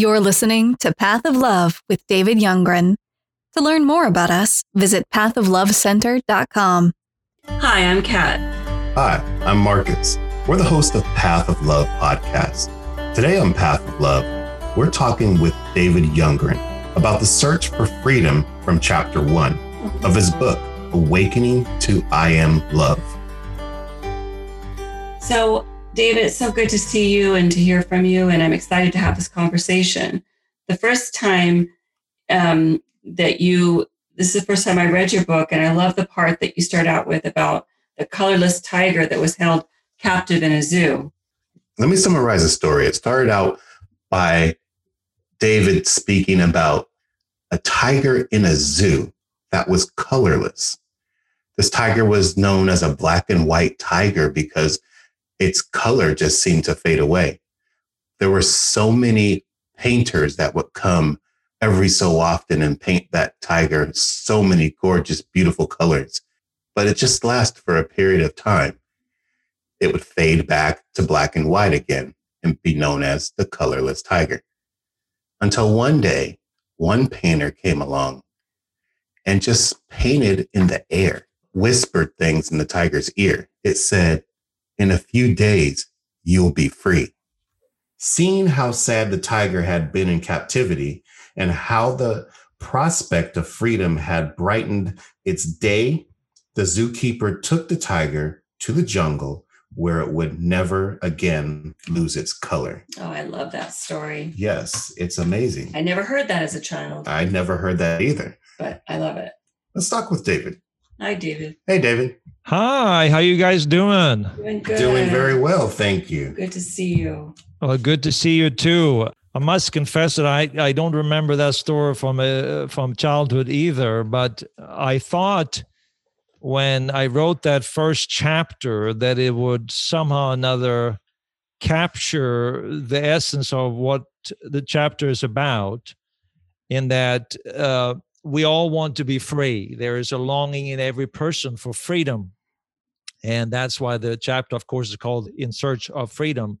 You're listening to Path of Love with David Youngren. To learn more about us, visit pathoflovecenter.com. Hi, I'm Kat. Hi, I'm Marcus. We're the host of Path of Love podcast. Today on Path of Love, we're talking with David Youngren about the search for freedom from chapter one of his book, Awakening to I Am Love. So, David, it's so good to see you and to hear from you, and I'm excited to have this conversation. The first time um, that you, this is the first time I read your book, and I love the part that you start out with about the colorless tiger that was held captive in a zoo. Let me summarize the story. It started out by David speaking about a tiger in a zoo that was colorless. This tiger was known as a black and white tiger because its color just seemed to fade away. There were so many painters that would come every so often and paint that tiger so many gorgeous, beautiful colors, but it just lasted for a period of time. It would fade back to black and white again and be known as the colorless tiger. Until one day, one painter came along and just painted in the air, whispered things in the tiger's ear. It said, in a few days, you'll be free. Seeing how sad the tiger had been in captivity and how the prospect of freedom had brightened its day, the zookeeper took the tiger to the jungle where it would never again lose its color. Oh, I love that story. Yes, it's amazing. I never heard that as a child. I never heard that either. But I love it. Let's talk with David. Hi, David. Hey, David. Hi, how you guys doing? Doing good. Doing very well, thank you. Good to see you. Well, good to see you too. I must confess that I, I don't remember that story from uh, from childhood either, but I thought when I wrote that first chapter that it would somehow or another capture the essence of what the chapter is about in that uh, we all want to be free. There is a longing in every person for freedom. And that's why the chapter, of course, is called In Search of Freedom,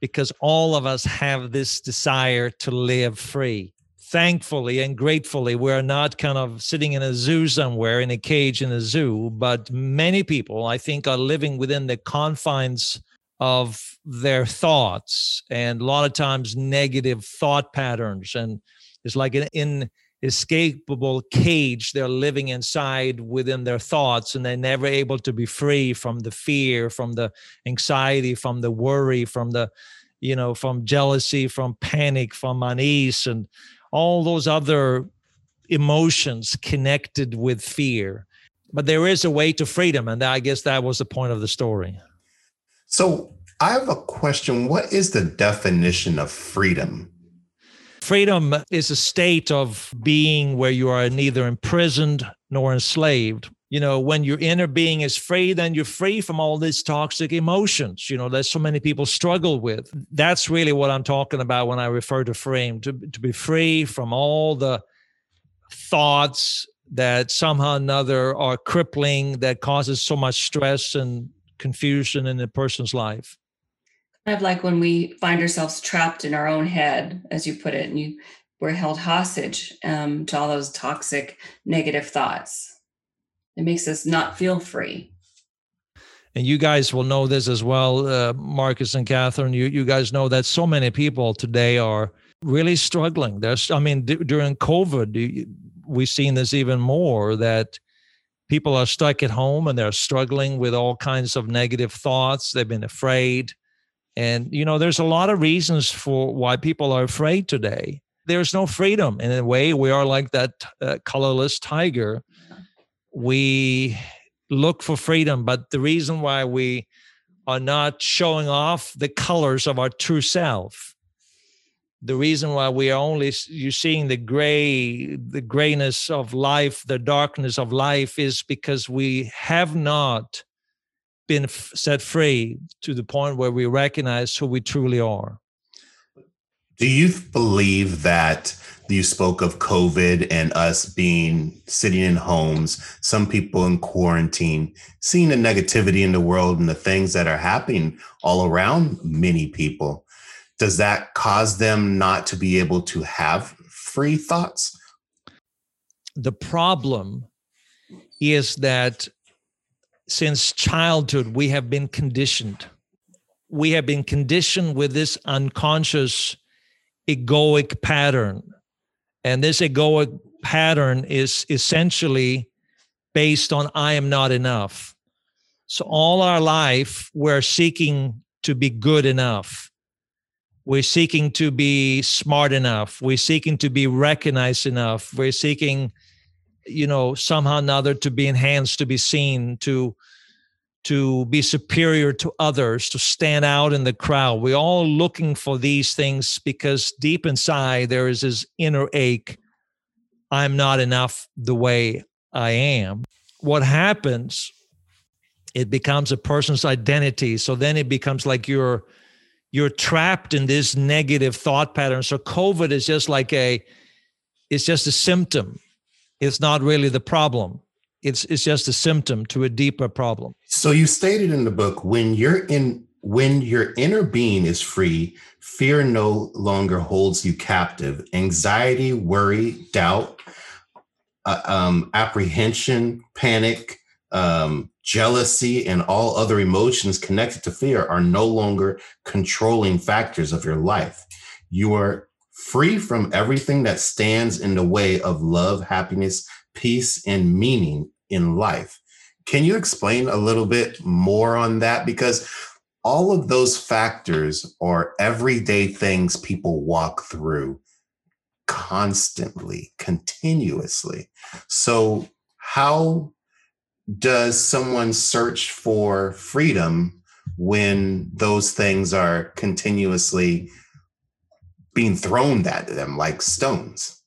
because all of us have this desire to live free. Thankfully and gratefully, we're not kind of sitting in a zoo somewhere in a cage in a zoo, but many people, I think, are living within the confines of their thoughts and a lot of times negative thought patterns. And it's like an in inescapable cage they're living inside within their thoughts and they're never able to be free from the fear from the anxiety from the worry from the you know from jealousy from panic from unease and all those other emotions connected with fear. But there is a way to freedom and i guess that was the point of the story. So i have a question. What is the definition of freedom Freedom is a state of being where you are neither imprisoned nor enslaved. You know, when your inner being is free, then you're free from all these toxic emotions, you know, that so many people struggle with. That's really what I'm talking about when I refer to freedom, to, to be free from all the thoughts that somehow or another are crippling, that causes so much stress and confusion in a person's life of like when we find ourselves trapped in our own head, as you put it, and you we're held hostage um, to all those toxic negative thoughts. It makes us not feel free. And you guys will know this as well, uh, Marcus and Catherine. You you guys know that so many people today are really struggling. There's, I mean, d- during COVID, we've seen this even more that people are stuck at home and they're struggling with all kinds of negative thoughts. They've been afraid and, you know, there's a lot of reasons for why people are afraid today. There's no freedom. In a way, we are like that uh, colorless tiger. We look for freedom, but the reason why we are not showing off the colors of our true self the reason why we are only you seeing the gray the grayness of life the darkness of life is because we have not been f- set free to the point where we recognize who we truly are. Do you believe that you spoke of COVID and us being sitting in homes, some people in quarantine, seeing the negativity in the world and the things that are happening all around many people? does that cause them not to be able to have free thoughts? The problem is that since childhood, we have been conditioned. We have been conditioned with this unconscious egoic pattern. And this egoic pattern is essentially based on I am not enough. So all our life, we're seeking to be good enough. We're seeking to be smart enough. We're seeking to be recognized enough. We're seeking, you know, somehow another to be enhanced, to be seen, to to be superior to others, to stand out in the crowd. We're all looking for these things because deep inside there is this inner ache. I'm not enough the way I am. What happens it becomes a person's identity so then it becomes like you're you're trapped in this negative thought pattern so covid is just like a it's just a symptom it's not really the problem. It's it's just a symptom to a deeper problem. So you stated in the book when you're in when your inner being is free fear no longer holds you captive. Anxiety worry doubt uh, um, apprehension panic um, jealousy, and all other emotions connected to fear are no longer controlling factors of your life. You are free from everything that stands in the way of love, happiness, peace, and meaning in life. Can you explain a little bit more on that? Because all of those factors are everyday things people walk through constantly, continuously. So, how does someone search for freedom when those things are continuously being thrown at them like stones?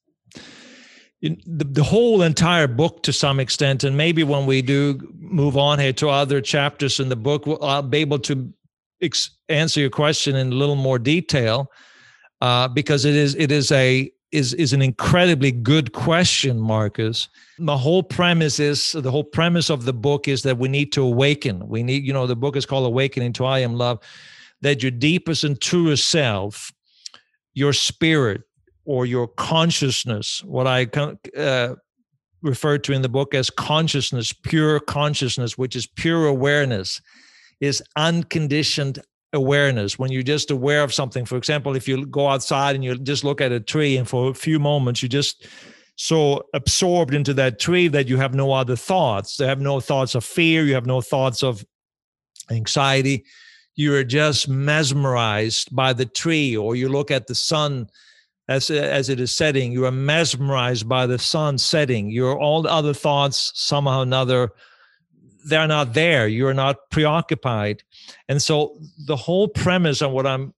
the, the whole entire book to some extent and maybe when we do move on here to other chapters in the book i'll be able to ex- answer your question in a little more detail uh, because it is it is a is is an incredibly good question, Marcus. The whole premise is the whole premise of the book is that we need to awaken. We need, you know, the book is called Awakening to I Am Love, that your deepest and truest self, your spirit or your consciousness, what I uh, refer to in the book as consciousness, pure consciousness, which is pure awareness, is unconditioned awareness. When you're just aware of something for example if you go outside and you just look at a tree and for a few moments you just so absorbed into that tree that you have no other thoughts. You have no thoughts of fear. You have no thoughts of anxiety you're just mesmerized by the tree or you look at the sun as as it is setting you are mesmerized by the sun setting. Your all the other thoughts somehow or another they're not there. You're not preoccupied. And so the whole premise of what i'm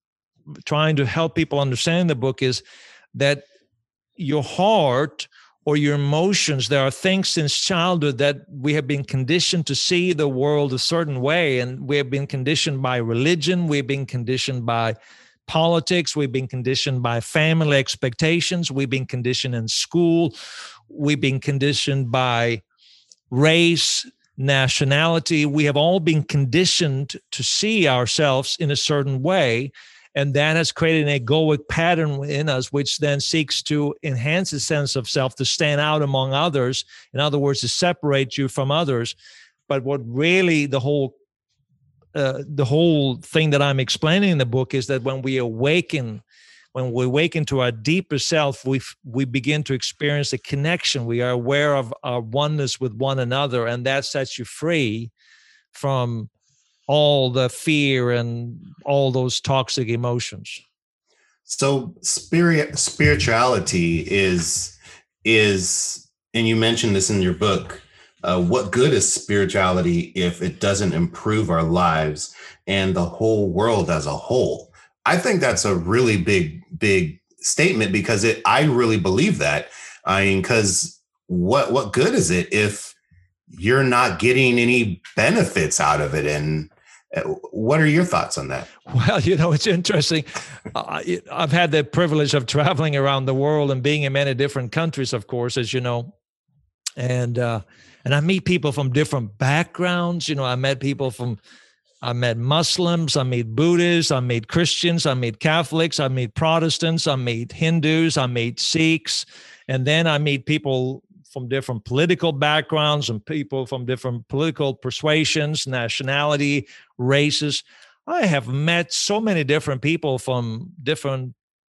trying to help people understand in the book is that your heart or your emotions there are things since childhood that we have been conditioned to see the world a certain way and we have been conditioned by religion we've been conditioned by politics we've been conditioned by family expectations we've been conditioned in school we've been conditioned by race nationality. We have all been conditioned to see ourselves in a certain way. And that has created an egoic pattern within us, which then seeks to enhance a sense of self, to stand out among others. In other words, to separate you from others. But what really the whole uh, the whole thing that I'm explaining in the book is that when we awaken when we awaken to our deeper self, we we begin to experience a connection. We are aware of our oneness with one another, and that sets you free from all the fear and all those toxic emotions. So spirit spirituality is is and you mentioned this in your book. Uh, what good is spirituality if it doesn't improve our lives and the whole world as a whole? I think that's a really big, big statement because it. I really believe that. I mean, because what what good is it if you're not getting any benefits out of it? And uh, what are your thoughts on that? Well, you know, it's interesting. uh, I've had the privilege of traveling around the world and being in many different countries, of course, as you know, and uh, and I meet people from different backgrounds. You know, I met people from I met Muslims, I met Buddhists, I met Christians, I met Catholics, I met Protestants, I met Hindus, I met Sikhs, and then I meet people from different political backgrounds and people from different political persuasions, nationality, races. I have met so many different people from different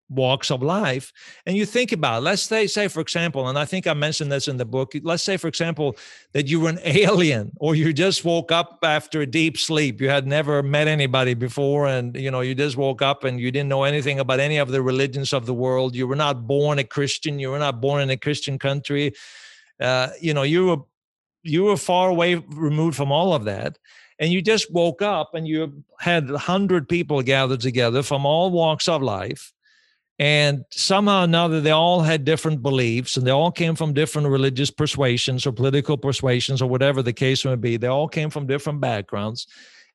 walks of life. And you think about it, let's say say for example and i think i mentioned this in the book let's say for example that you were an alien or you just woke up after a deep sleep. You had never met anybody before and you know you just woke up and you didn't know anything about any of the religions of the world. You were not born a christian. You were not born in a christian country uh, you know you were you were far away removed from all of that and you just woke up and you had 100 people gathered together from all walks of life and somehow or another they all had different beliefs and they all came from different religious persuasions or political persuasions or whatever the case may be they all came from different backgrounds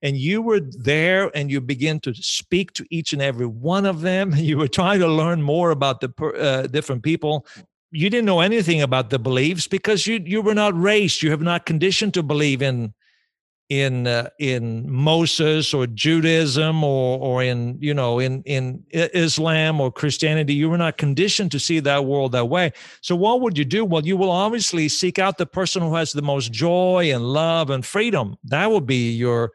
and you were there and you begin to speak to each and every one of them you were trying to learn more about the uh, different people you didn't know anything about the beliefs because you you were not raised. You have not conditioned to believe in in uh, in Moses or Judaism or or in you know in in Islam or Christianity. You were not conditioned to see that world that way. So what would you do? Well you will obviously seek out the person who has the most joy and love and freedom. That would be your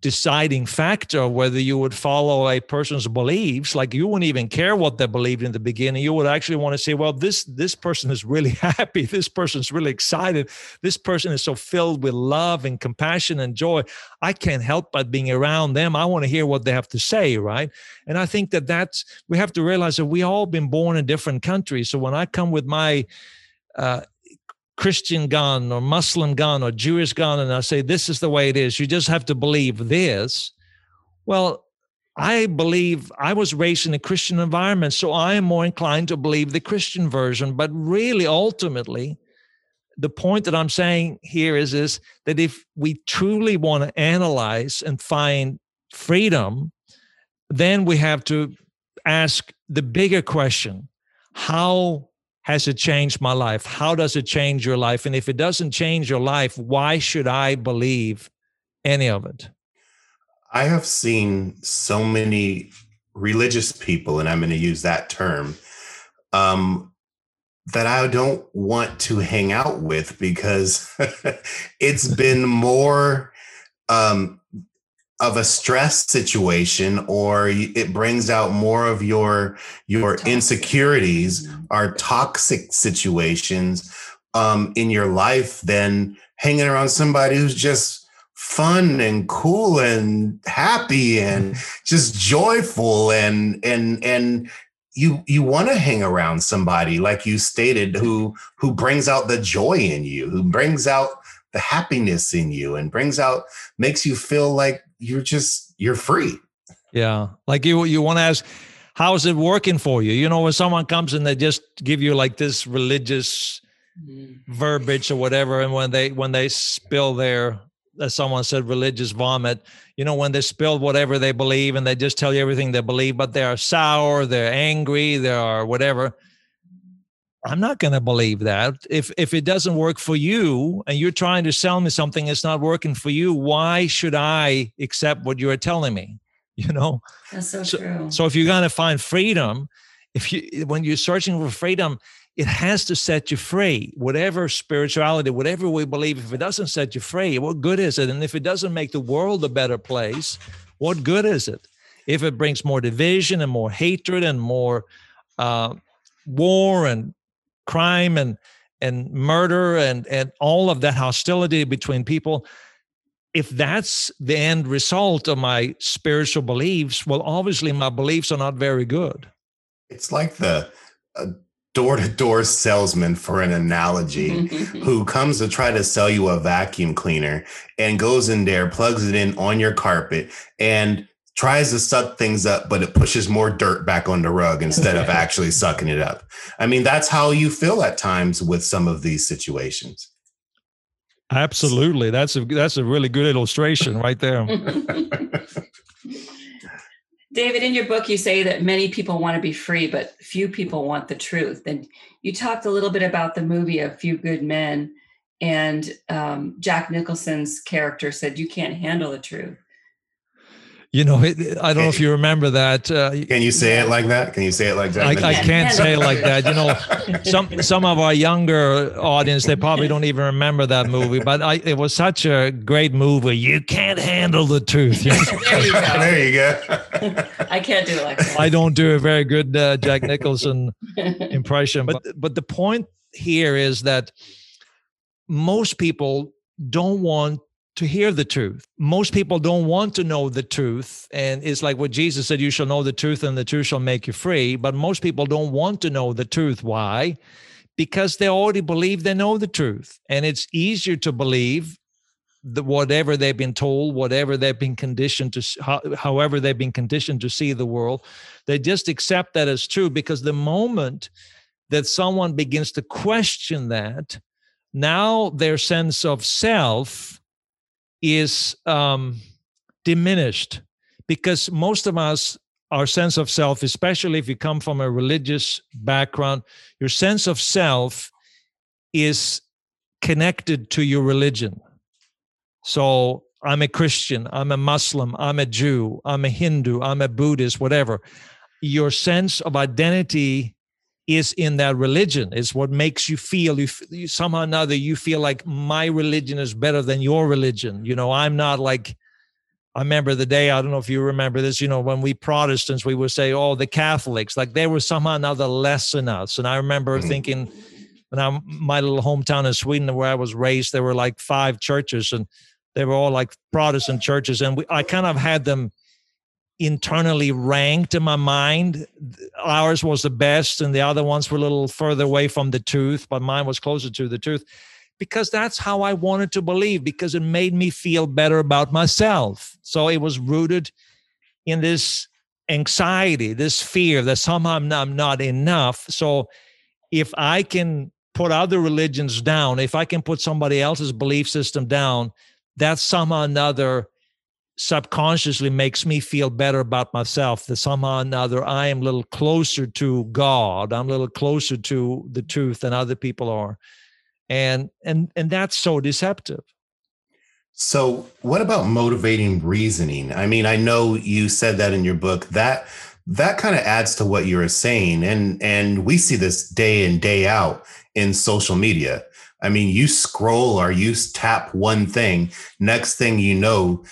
deciding factor whether you would follow a person's beliefs like you wouldn't even care what they believed in the beginning. You would actually want to say well this this person is really happy. This person's really excited. This person is so filled with love and compassion and joy. I can't help but being around them. I want to hear what they have to say right? And i think that that's we have to realize that we all been born in different countries. So when i come with my uh, Christian gun or Muslim gun or Jewish gun, and I say, this is the way it is. You just have to believe this. Well, I believe I was raised in a Christian environment, so I am more inclined to believe the Christian version. But really, ultimately, the point that I'm saying here is, is that if we truly want to analyze and find freedom, then we have to ask the bigger question how has it changed my life? How does it change your life? And if it doesn't change your life, why should I believe any of it? I have seen so many religious people, and I'm going to use that term, um, that I don't want to hang out with because it's been more um, of a stress situation or it brings out more of your your toxic. insecurities mm-hmm. or toxic situations um, in your life than hanging around somebody who's just fun and cool and happy and just joyful and and and you you want to hang around somebody like you stated who who brings out the joy in you who brings out the happiness in you and brings out makes you feel like you're just you're free. Yeah. Like you you want to ask how's it working for you? You know, when someone comes and they just give you like this religious mm-hmm. verbiage or whatever and when they when they spill their as someone said religious vomit you know when they spill whatever they believe and they just tell you everything they believe but they are sour they're angry they are whatever I'm not going to believe that. If if it doesn't work for you and you're trying to sell me something that's not working for you, why should I accept what you are telling me? You know? That's so, so true. So if you're going to find freedom, if you when you're searching for freedom, it has to set you free. Whatever spirituality, whatever we believe, if it doesn't set you free, what good is it? And if it doesn't make the world a better place, what good is it? If it brings more division and more hatred and more uh, war and crime and and murder and and all of that hostility between people if that's the end result of my spiritual beliefs well obviously my beliefs are not very good. It's like the uh, door-to-door salesman for an analogy who comes to try to sell you a vacuum cleaner and goes in there plugs it in on your carpet and tries to suck things up, but it pushes more dirt back on the rug instead of actually sucking it up. I mean, that's how you feel at times with some of these situations. Absolutely. That's a that's a really good illustration right there. David, in your book, you say that many people want to be free, but few people want the truth. And you talked a little bit about the movie A Few Good Men, and um, Jack Nicholson's character said, You can't handle the truth. You know, it, I don't know if you remember that. Uh, Can you say it like that? Can you say it like that? I, I can't say it like that. You know, some some of our younger audience they probably don't even remember that movie, but I, it was such a great movie. You can't handle the truth. You know? there you go. there you go. I can't do it like that. I don't do a very good uh, Jack Nicholson impression, but but the point here is that most people don't want to hear the truth. Most people don't want to know the truth. And it's like what Jesus said, you shall know the truth and the truth shall make you free. But most people don't want to know the truth. Why? Because they already believe they know the truth. And it's easier to believe that whatever they've been told, whatever they've been conditioned to, however they've been conditioned to see the world, they just accept that as true because the moment that someone begins to question that, now their sense of self is um, diminished because most of us our sense of self especially if you come from a religious background your sense of self is connected to your religion. So i'm a christian i'm a muslim i'm a jew i'm a hindu i'm a buddhist whatever. Your sense of identity is in that religion. It's what makes you feel you, you somehow or another you feel like my religion is better than your religion. You know, I'm not like I remember the day, I don't know if you remember this, you know, when we Protestants, we would say, oh, the Catholics, like they were somehow or another less than us. And I remember mm-hmm. thinking, when I my little hometown in Sweden where I was raised, there were like five churches and they were all like Protestant churches. And we, I kind of had them internally ranked in my mind. Ours was the best, and the other ones were a little further away from the truth, but mine was closer to the truth because that's how I wanted to believe, because it made me feel better about myself. So it was rooted in this anxiety, this fear that somehow I'm not, I'm not enough. So if I can put other religions down, if I can put somebody else's belief system down, that's somehow another subconsciously makes me feel better about myself that somehow or another I am a little closer to God. I'm a little closer to the truth than other people are. And and and that's so deceptive. So what about motivating reasoning? I mean, I know you said that in your book. That that kind of adds to what you were saying. And and we see this day in, day out in social media. I mean, you scroll or you tap one thing, next thing you know,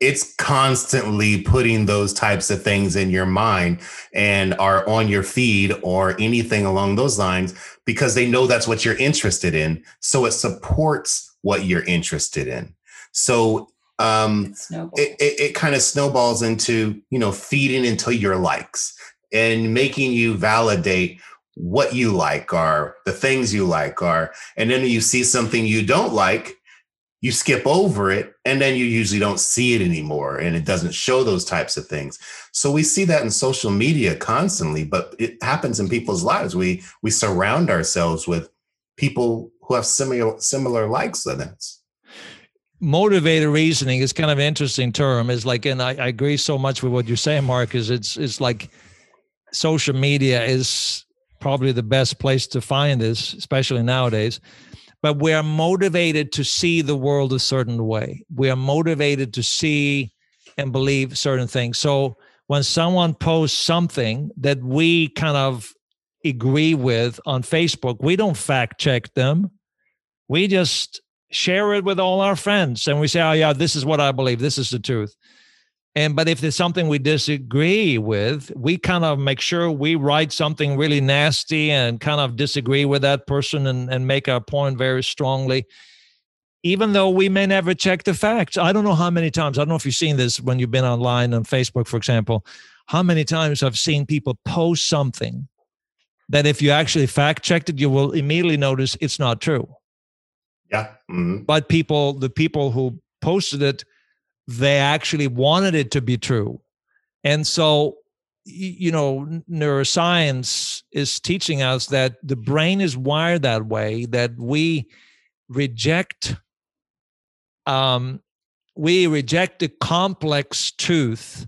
it's constantly putting those types of things in your mind and are on your feed or anything along those lines because they know that's what you're interested in. So it supports what you're interested in. So um, it, it, it kind of snowballs into, you know, feeding into your likes and making you validate what you like or the things you like are. And then you see something you don't like you skip over it and then you usually don't see it anymore and it doesn't show those types of things. So we see that in social media constantly but it happens in people's lives. We we surround ourselves with people who have similar similar likes than us. Motivated reasoning is kind of an interesting term. Is like and I, I agree so much with what you're saying Marcus it's it's like social media is probably the best place to find this especially nowadays but we are motivated to see the world a certain way. We are motivated to see and believe certain things. So when someone posts something that we kind of agree with on Facebook, we don't fact check them. We just share it with all our friends and we say, oh, yeah, this is what I believe. This is the truth. And but if there's something we disagree with, we kind of make sure we write something really nasty and kind of disagree with that person and, and make our point very strongly, even though we may never check the facts. I don't know how many times, I don't know if you've seen this when you've been online on Facebook, for example, how many times I've seen people post something that if you actually fact checked it, you will immediately notice it's not true. Yeah. Mm-hmm. But people, the people who posted it, they actually wanted it to be true. And so, you know, neuroscience is teaching us that the brain is wired that way, that we reject um, we reject the complex truth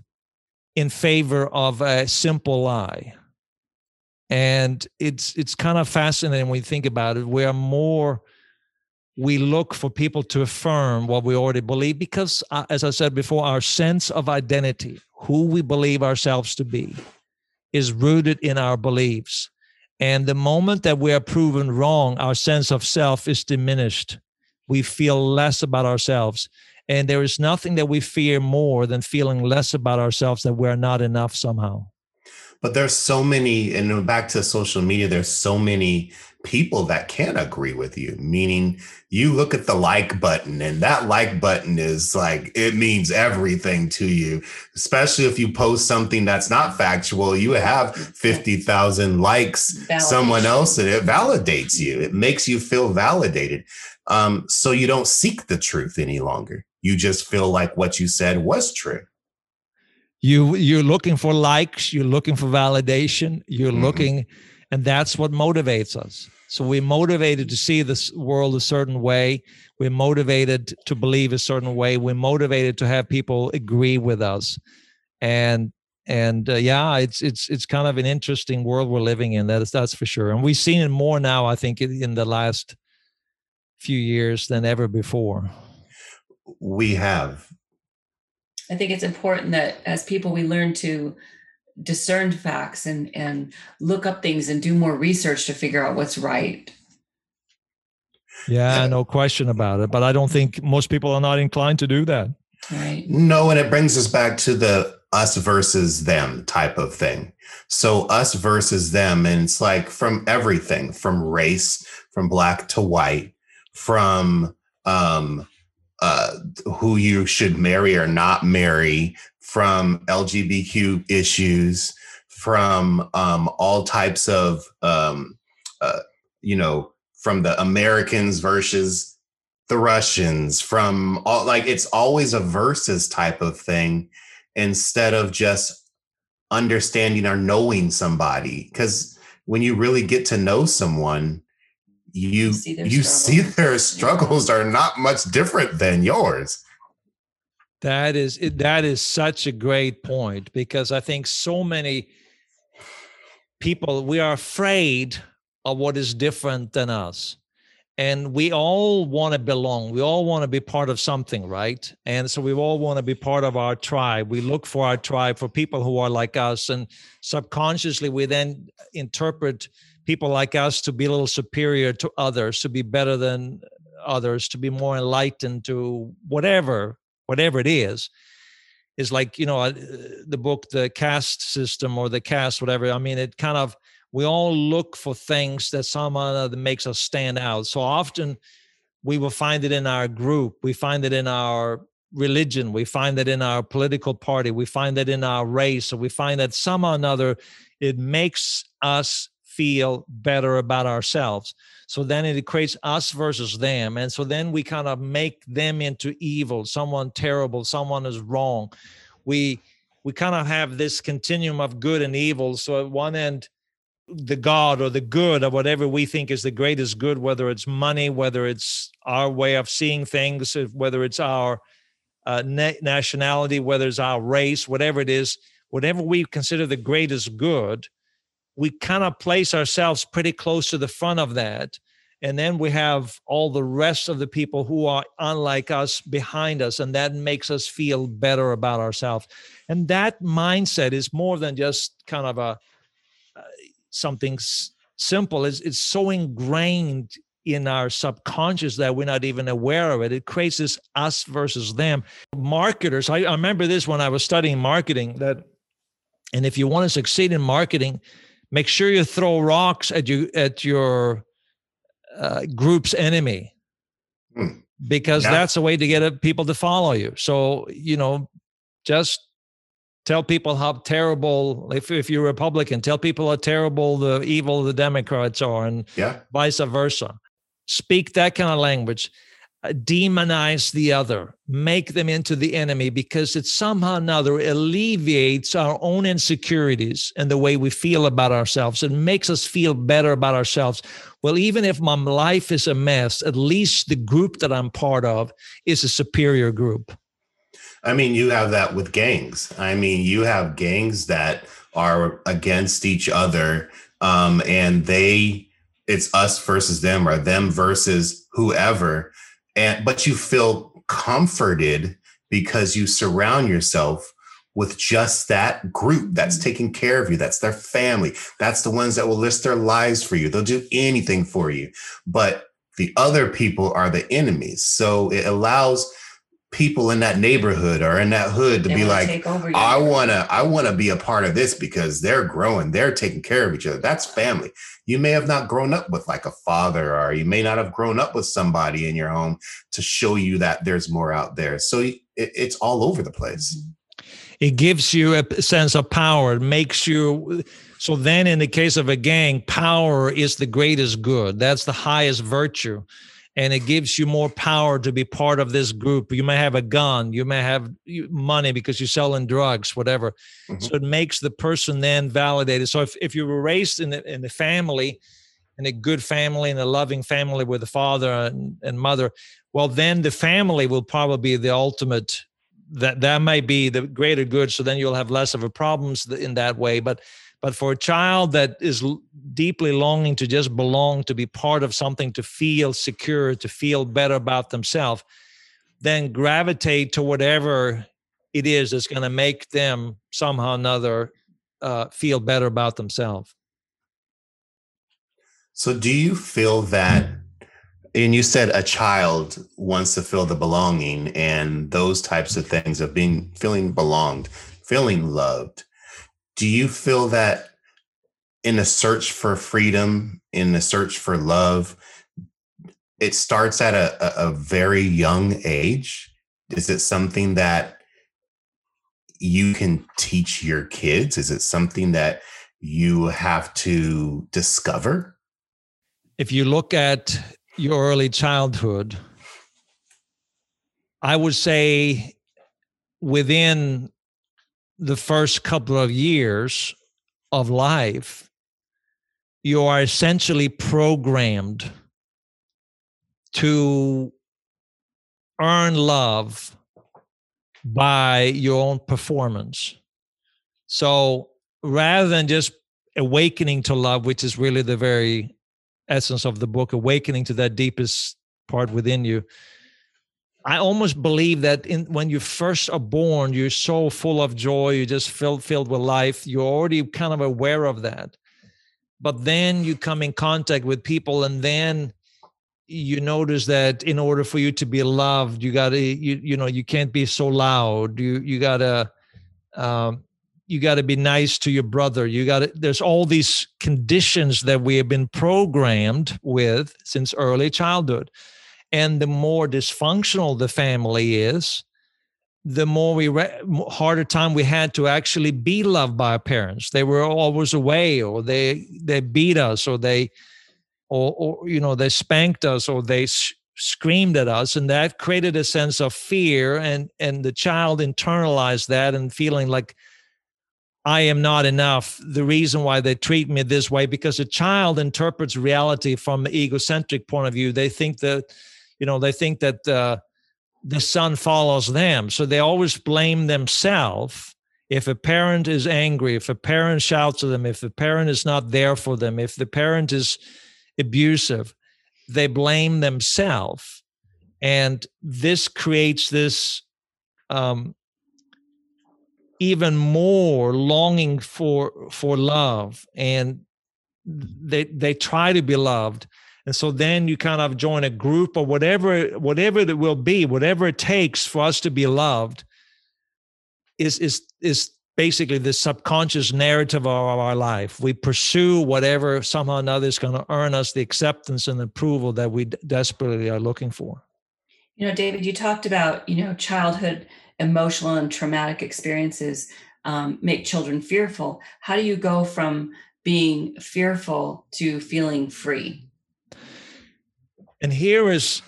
in favor of a simple lie and it's it's kind of fascinating when we think about it we are more we look for people to affirm what we already believe because, uh, as I said before, our sense of identity, who we believe ourselves to be, is rooted in our beliefs. And the moment that we are proven wrong, our sense of self is diminished. We feel less about ourselves. And there is nothing that we fear more than feeling less about ourselves that we're not enough somehow. But there's so many, and back to social media, there's so many people that can't agree with you, meaning you look at the like button and that like button is like, it means everything to you, especially if you post something that's not factual. You have 50,000 likes, Validation. someone else, and it validates you. It makes you feel validated. Um, so you don't seek the truth any longer. You just feel like what you said was true you you're looking for likes you're looking for validation you're mm-hmm. looking and that's what motivates us. So we're motivated to see this world a certain way. We're motivated to believe a certain way. We're motivated to have people agree with us. And and uh, yeah, it's it's it's kind of an interesting world we're living in. That's that's for sure. And we've seen it more now, I think, in the last few years than ever before. We have. I think it's important that as people we learn to discern facts and and look up things and do more research to figure out what's right. Yeah no question about it but i don't think most people are not inclined to do that. Right. No and it brings us back to the us versus them type of thing. So us versus them and it's like from everything from race from black to white from um uh, who you should marry or not marry, from LGBTQ issues, from um, all types of, um, uh, you know, from the Americans versus the Russians, from all like it's always a versus type of thing instead of just understanding or knowing somebody. Because when you really get to know someone, you see their you struggles. see their struggles are not much different than yours. That is that is such a great point because I think so many people we are afraid of what is different than us. And we all want to belong. We all want to be part of something, right? And so we all want to be part of our tribe. We look for our tribe for people who are like us. And subconsciously, we then interpret people like us to be a little superior to others, to be better than others, to be more enlightened, to whatever whatever it is is like you know uh, the book the caste system or the caste whatever i mean it kind of we all look for things that somehow that makes us stand out. So often we will find it in our group we find it in our religion we find it in our political party we find it in our race or we find that somehow or another it makes us feel better about ourselves. So then it creates us versus them. And so then we kind of make them into evil, someone terrible, someone is wrong. We we kind of have this continuum of good and evil. So at one end, the God or the good or whatever we think is the greatest good, whether it's money, whether it's our way of seeing things, whether it's our uh, na- nationality, whether it's our race, whatever it is, whatever we consider the greatest good, we kind of place ourselves pretty close to the front of that. And then we have all the rest of the people who are unlike us behind us, and that makes us feel better about ourselves. And that mindset is more than just kind of a uh, something s- simple. It's, it's so ingrained in our subconscious that we're not even aware of it. It creates this us versus them. Marketers, I, I remember this when I was studying marketing that, and if you want to succeed in marketing, make sure you throw rocks at you at your uh, group's enemy hmm. because yeah. that's a way to get people to follow you so you know just tell people how terrible if, if you're republican tell people how terrible the evil the democrats are and yeah. vice versa speak that kind of language uh, demonize the other, make them into the enemy because it somehow or another alleviates our own insecurities and the way we feel about ourselves. It makes us feel better about ourselves. Well, even if my life is a mess, at least the group that I'm part of is a superior group. I mean, you have that with gangs. I mean, you have gangs that are against each other um, and they it's us versus them or them versus whoever. And but you feel comforted because you surround yourself with just that group that's mm-hmm. taking care of you. That's their family. That's the ones that will list their lives for you. They'll do anything for you. But the other people are the enemies. So it allows people in that neighborhood or in that hood to they be like i want to i want to be a part of this because they're growing they're taking care of each other. That's family. You may have not grown up with like a father or you may not have grown up with somebody in your home to show you that there's more out there. So it, it's all over the place. Mm-hmm. it gives you a sense of power it makes you so then in the case of a gang power is the greatest good. That's the highest virtue and it gives you more power to be part of this group. You may have a gun, you may have money because you're selling drugs, whatever. Mm-hmm. So it makes the person then validated. So if, if you were raised in the, in the family, in a good family, in a loving family with a father and, and mother, well, then the family will probably be the ultimate. That that may be the greater good. So then you'll have less of a problems in that way. But but for a child that is deeply longing to just belong, to be part of something, to feel secure, to feel better about themselves, then gravitate to whatever it is that's going to make them somehow or another uh, feel better about themselves. So, do you feel that? And you said a child wants to feel the belonging and those types of things of being feeling belonged, feeling loved do you feel that in a search for freedom, in a search for love, it starts at a, a, very young age? Is it something that you can teach your kids? Is it something that you have to discover? If you look at your early childhood, I would say within the first couple of years of life, you are essentially programmed to earn love by your own performance. So rather than just awakening to love, which is really the very essence of the book, awakening to that deepest part within you, I almost believe that in, when you first are born, you're so full of joy, you're just filled filled with life. You're already kind of aware of that, but then you come in contact with people, and then you notice that in order for you to be loved, you gotta you you know you can't be so loud. You you gotta um, you gotta be nice to your brother. You gotta there's all these conditions that we have been programmed with since early childhood and the more dysfunctional the family is the more we re- harder time we had to actually be loved by our parents they were always away or they they beat us or they or, or you know they spanked us or they sh- screamed at us and that created a sense of fear and and the child internalized that and feeling like I am not enough. The reason why they treat me this way, because a child interprets reality from an egocentric point of view. They think that you know they think that uh, the sun follows them. So they always blame themselves. If a parent is angry if a parent shouts at them if the parent is not there for them if the parent is abusive they blame themselves. And this creates this um, even more longing for for love. And they they try to be loved and so then you kind of join a group or whatever whatever it will be whatever it takes for us to be loved is is is basically the subconscious narrative of our life. We pursue whatever somehow or another is going to earn us the acceptance and approval that we desperately are looking for. You know david you talked about you know childhood emotional and traumatic experiences um, make children fearful. How do you go from being fearful to feeling free and here is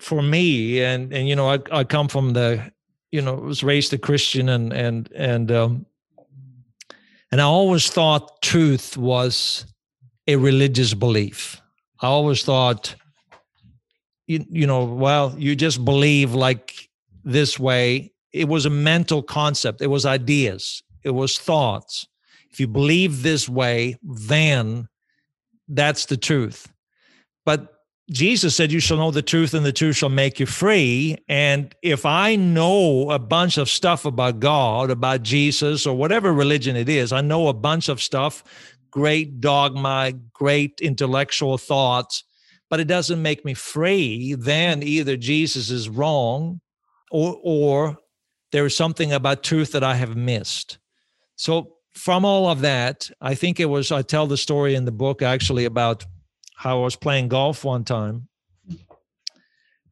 for me and and you know i, I come from the you know was raised a christian and and and um and i always thought truth was a religious belief. I always thought you, you know well you just believe like this way. It was a mental concept. It was ideas. It was thoughts. If you believe this way then that's the truth. But Jesus said, You shall know the truth, and the truth shall make you free. And if I know a bunch of stuff about God, about Jesus, or whatever religion it is, I know a bunch of stuff, great dogma, great intellectual thoughts, but it doesn't make me free, then either Jesus is wrong or, or there is something about truth that I have missed. So, from all of that, I think it was, I tell the story in the book actually about how I was playing golf one time.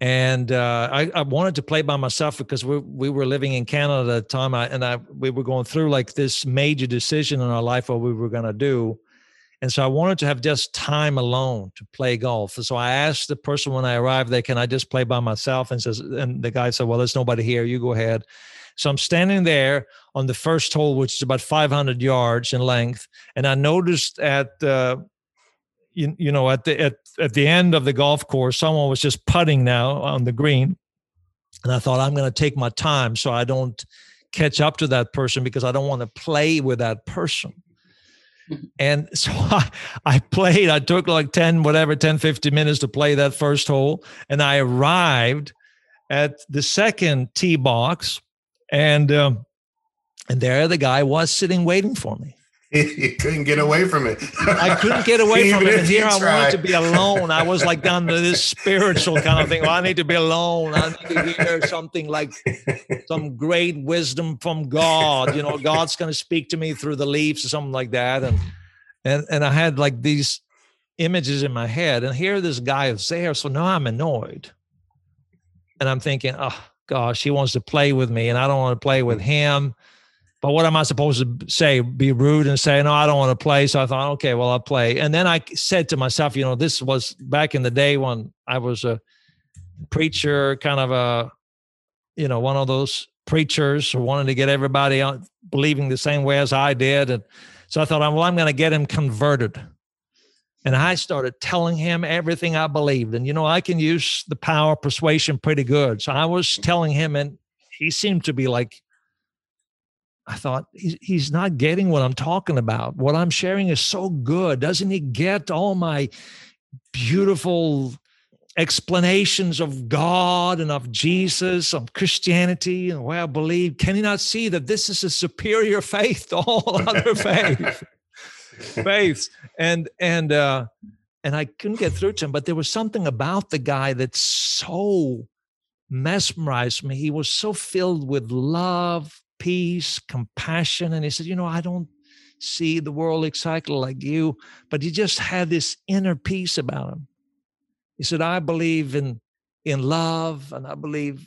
And uh, I, I, wanted to play by myself because we, we were living in Canada at the time. I, and I, we were going through like this major decision in our life what we were going to do. And so I wanted to have just time alone to play golf. And so I asked the person when I arrived there, can I just play by myself? And says, and the guy said, well, there's nobody here. You go ahead. So I'm standing there on the first hole, which is about 500 yards in length. And I noticed at, uh, you, you know, at the at, at the end of the golf course, someone was just putting now on the green, and I thought I'm going to take my time so I don't catch up to that person because I don't want to play with that person. And so I, I played, I took like 10, whatever, 10, 50 minutes to play that first hole. And I arrived at the second tee box and, um, and there the guy was sitting waiting for me. you couldn't get away from it. I couldn't get away from it. And here I wanted to be alone. I was like down to this spiritual kind of thing. Well, I need to be alone. I need to hear something like some great wisdom from God. You know, God's going to speak to me through the leaves or something like that. And and and I had like these images in my head. And here this guy is there. So now I'm annoyed. And I'm thinking, oh gosh, he wants to play with me, and I don't want to play with him but what am I supposed to say? Be rude and say, no, I don't want to play. So I thought, okay, well, I'll play. And then I said to myself, you know, this was back in the day when I was a preacher, kind of a, you know, one of those preachers who wanted to get everybody believing the same way as I did. And so I thought, well, I'm going to get him converted. And I started telling him everything I believed. And, you know, I can use the power of persuasion pretty good. So I was telling him, and he seemed to be like, I thought he's, not getting what I'm talking about. What I'm sharing is so good. Doesn't he get all my beautiful explanations of God and of Jesus, of Christianity and where I believe? Can he not see that this is a superior faith to all other faiths? faith, faiths? And and uh, and I couldn't get through to him, but there was something about the guy that so mesmerized me. He was so filled with love peace, compassion. And he said, You know, I don't see the world exactly like you, but he just had this inner peace about him. He said, I believe in in love and I believe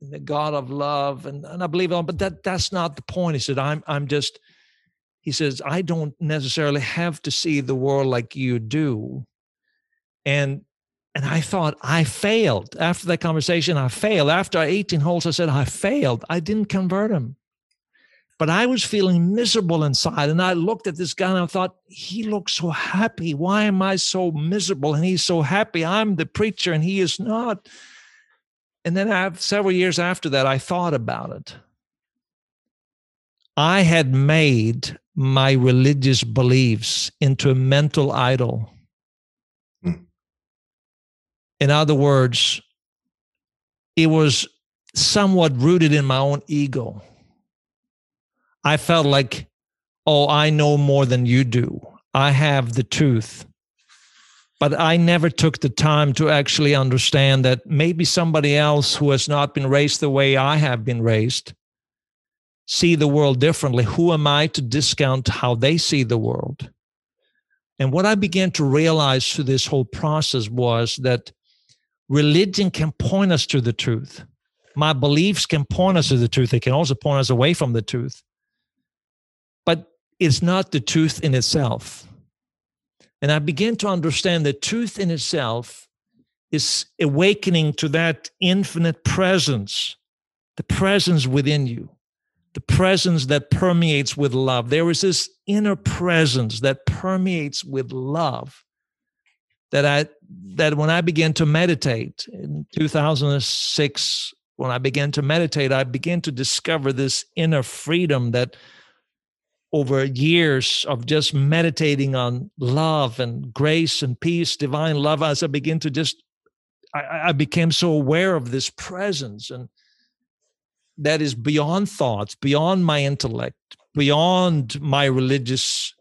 in the God of love and, and I believe on, but that that's not the point. He said, I'm I'm just he says, I don't necessarily have to see the world like you do. And and I thought I failed. After that conversation, I failed. After 18 holes, I said, I failed. I didn't convert him. But I was feeling miserable inside. And I looked at this guy and I thought, he looks so happy. Why am I so miserable? And he's so happy. I'm the preacher and he is not. And then have, several years after that, I thought about it. I had made my religious beliefs into a mental idol. In other words, it was somewhat rooted in my own ego. I felt like, oh, I know more than you do. I have the truth. But I never took the time to actually understand that maybe somebody else who has not been raised the way I have been raised see the world differently. Who am I to discount how they see the world? And what I began to realize through this whole process was that religion can point us to the truth. My beliefs can point us to the truth. They can also point us away from the truth but it's not the truth in itself. And I begin to understand that truth in itself is awakening to that infinite presence, the presence within you, the presence that permeates with love. There is this inner presence that permeates with love that I that when I began to meditate in 2006 when I began to meditate I began to discover this inner freedom that over years of just meditating on love and grace and peace, divine love, as I begin to just, I, I became so aware of this presence and that is beyond thoughts, beyond my intellect, beyond my religious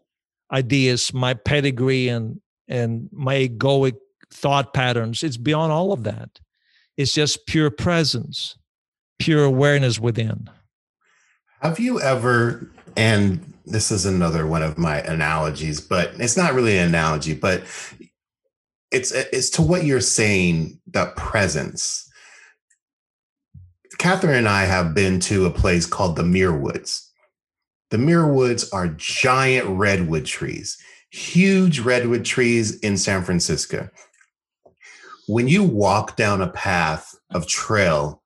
ideas, my pedigree, and and my egoic thought patterns. It's beyond all of that. It's just pure presence, pure awareness within. Have you ever, and this is another one of my analogies, but it's not really an analogy, but it's it's to what you're saying, that presence. Catherine and I have been to a place called the Muir Woods. The Muir Woods are giant redwood trees, huge redwood trees in San Francisco. When you walk down a path of trail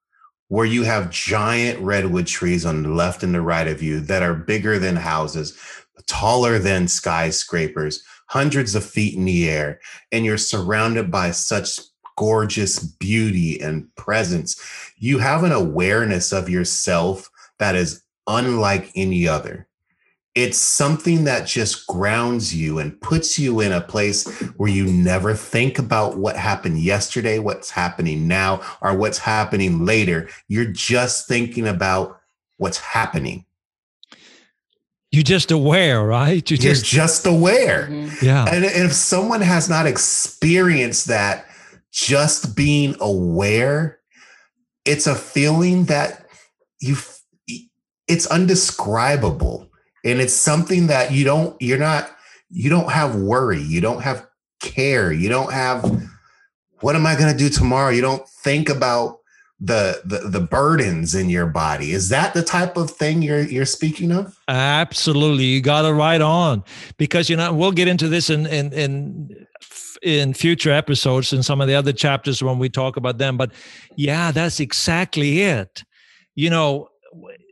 where you have giant redwood trees on the left and the right of you that are bigger than houses, taller than skyscrapers, hundreds of feet in the air, and you're surrounded by such gorgeous beauty and presence. You have an awareness of yourself that is unlike any other it's something that just grounds you and puts you in a place where you never think about what happened yesterday, what's happening now, or what's happening later. You're just thinking about what's happening. You're just aware, right? You're, You're just, just, aware. Mm-hmm. Yeah. And, and if someone has not experienced that, just being aware, it's a feeling that you, it's undescribable and it's something that you don't you're not you don't have worry you don't have care you don't have what am i going to do tomorrow? You don't think about the, the the burdens in your body. Is that the type of thing you're you're speaking of? Absolutely. You got it right on. Because you know we'll get into this in in in in future episodes in some of the other chapters when we talk about them but yeah that's exactly it. You know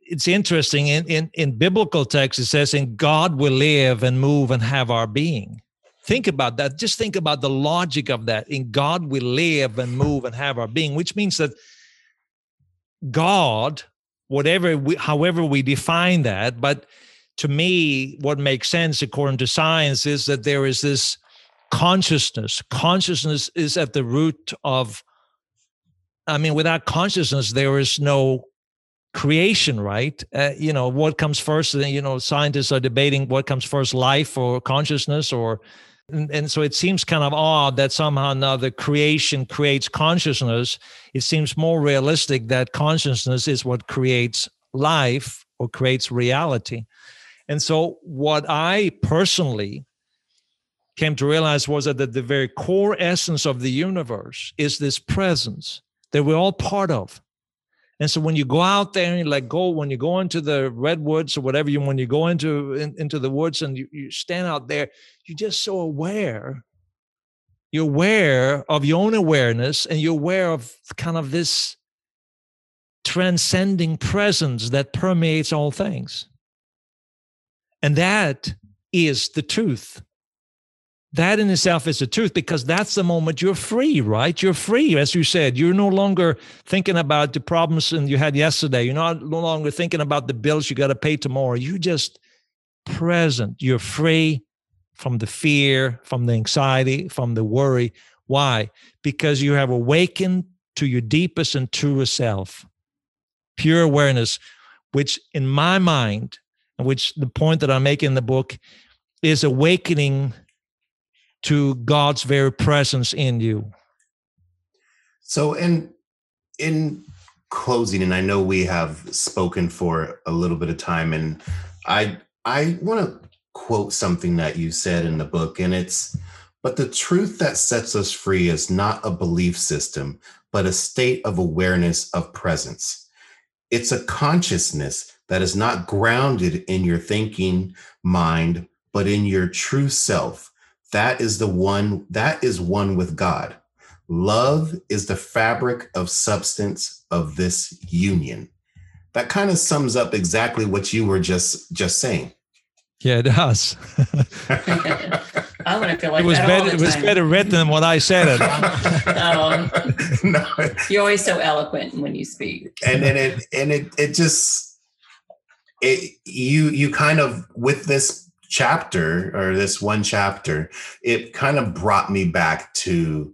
it's interesting in, in, in biblical text it says in god will live and move and have our being. Think about that. Just think about the logic of that. In god we live and move and have our being which means that god whatever we, however we define that but to me what makes sense according to science is that there is this consciousness. Consciousness is at the root of i mean without consciousness there is no creation right? Uh, you know what comes first you know scientists are debating what comes first life or consciousness or and, and so it seems kind of odd that somehow now the creation creates consciousness. It seems more realistic that consciousness is what creates life or creates reality. And so what i personally came to realize was that the very core essence of the universe is this presence that we're all part of and so when you go out there and you like go, when you go into the redwoods or whatever you, when you go into, in, into the woods and you, you stand out there, you're just so aware. You're aware of your own awareness and you're aware of kind of this transcending presence that permeates all things. And that is the truth that in itself is the truth because that's the moment you're free, right? You're free, as you said. You're no longer thinking about the problems you had yesterday. You're not no longer thinking about the bills you got to pay tomorrow. You're just present. You're free from the fear, from the anxiety, from the worry. Why? Because you have awakened to your deepest and truest self, pure awareness, which in my mind, which the point that I make in the book is awakening to God's very presence in you. So, in in closing, and I know we have spoken for a little bit of time, and I I want to quote something that you said in the book, and it's but the truth that sets us free is not a belief system, but a state of awareness of presence. It's a consciousness that is not grounded in your thinking mind, but in your true self that is the one, that is one with God. Love is the fabric of substance of this union. That kind of sums up exactly what you were just just saying. Yeah, it does. I want to feel like it was better. it was better written than what I said it. um, no. You're always so eloquent when you speak. And and it and it it just it, you you kind of with this chapter or this one chapter, it kind of brought me back to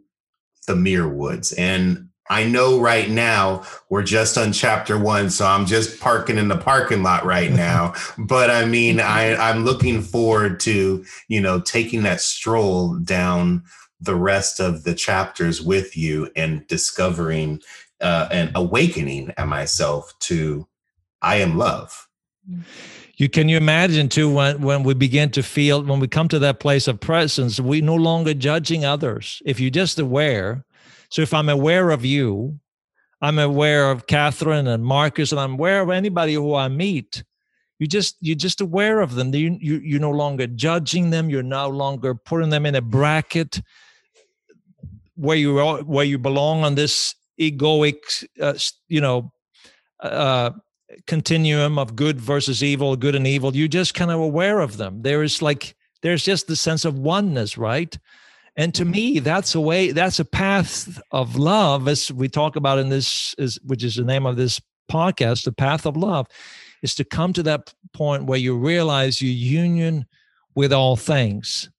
the Muir Woods. And I know right now we're just on chapter one, so I'm just parking in the parking lot right now. but I mean, I, I'm looking forward to, you know, taking that stroll down the rest of the chapters with you and discovering uh, and awakening at myself to I am love. You can you imagine too when when we begin to feel when we come to that place of presence, we no longer judging others. If you're just aware, so if I'm aware of you, I'm aware of Catherine and Marcus, and I'm aware of anybody who I meet. You just you're just aware of them. You you you're no longer judging them. You're no longer putting them in a bracket where you are, where you belong on this egoic, uh, you know, uh, continuum of good versus evil, good and evil. You're just kind of aware of them. There is like there's just the sense of oneness, right? And to me, that's a way, that's a path of love, as we talk about in this, is, which is the name of this podcast, the path of love, is to come to that point where you realize your union with all things,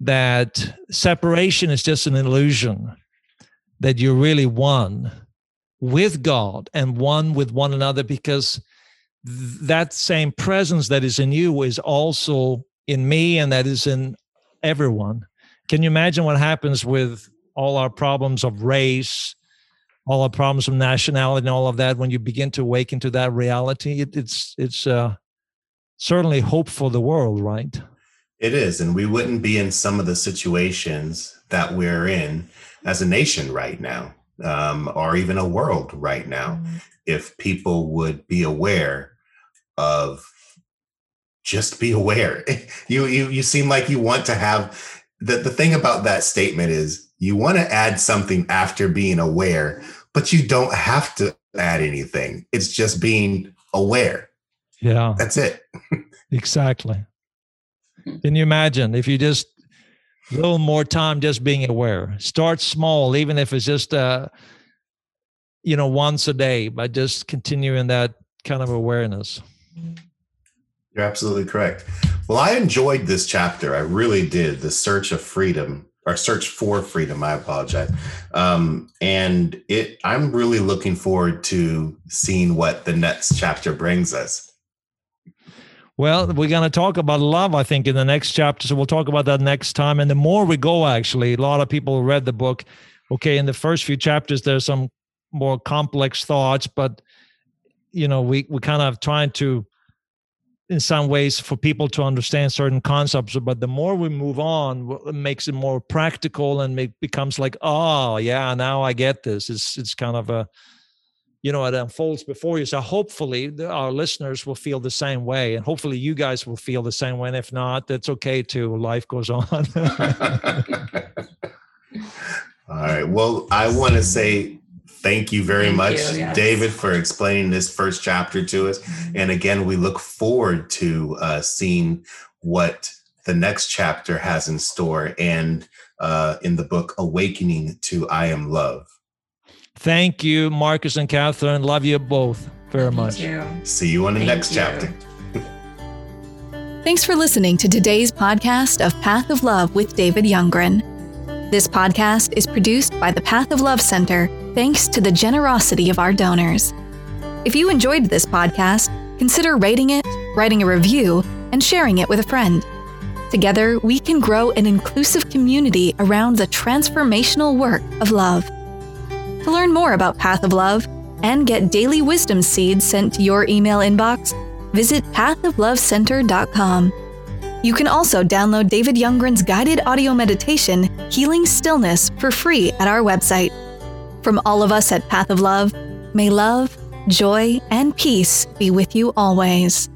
that separation is just an illusion, that you're really one with God and one with one another because that same presence that is in you is also in me and that is in everyone. Can you imagine what happens with all our problems of race, all our problems of nationality, and all of that when you begin to awaken to that reality? It, it's it's uh, certainly hope for the world, right? It is, and we wouldn't be in some of the situations that we're in as a nation right now, um, or even a world right now, mm-hmm. if people would be aware of just be aware. you you you seem like you want to have the, the thing about that statement is you want to add something after being aware, but you don't have to add anything. It's just being aware. Yeah. That's it. exactly. Can you imagine if you just a little more time just being aware? Start small, even if it's just uh you know once a day, but just continuing that kind of awareness. You're absolutely correct. Well, I enjoyed this chapter. I really did. The search of freedom or search for freedom. I apologize. Um, and it, I'm really looking forward to seeing what the next chapter brings us. Well, we're going to talk about love, I think, in the next chapter. So we'll talk about that next time. And the more we go, actually, a lot of people read the book. Okay, in the first few chapters, there's some more complex thoughts, but you know, we we kind of trying to in some ways for people to understand certain concepts but the more we move on it makes it more practical and it becomes like oh yeah now i get this it's it's kind of a you know it unfolds before you so hopefully our listeners will feel the same way and hopefully you guys will feel the same way and if not that's okay too life goes on all right well i want to say Thank you very Thank much, you, yes. David, for explaining this first chapter to us. Mm-hmm. And again, we look forward to uh, seeing what the next chapter has in store and uh, in the book Awakening to I Am Love. Thank you, Marcus and Catherine. Love you both very much. See you on the Thank next you. chapter. Thanks for listening to today's podcast of Path of Love with David Youngren. This podcast is produced by the Path of Love Center thanks to the generosity of our donors. If you enjoyed this podcast, consider rating it, writing a review, and sharing it with a friend. Together, we can grow an inclusive community around the transformational work of love. To learn more about Path of Love and get daily wisdom seeds sent to your email inbox, visit pathoflovecenter.com. You can also download David Youngren's guided audio meditation, Healing Stillness, for free at our website. From all of us at Path of Love, may love, joy, and peace be with you always.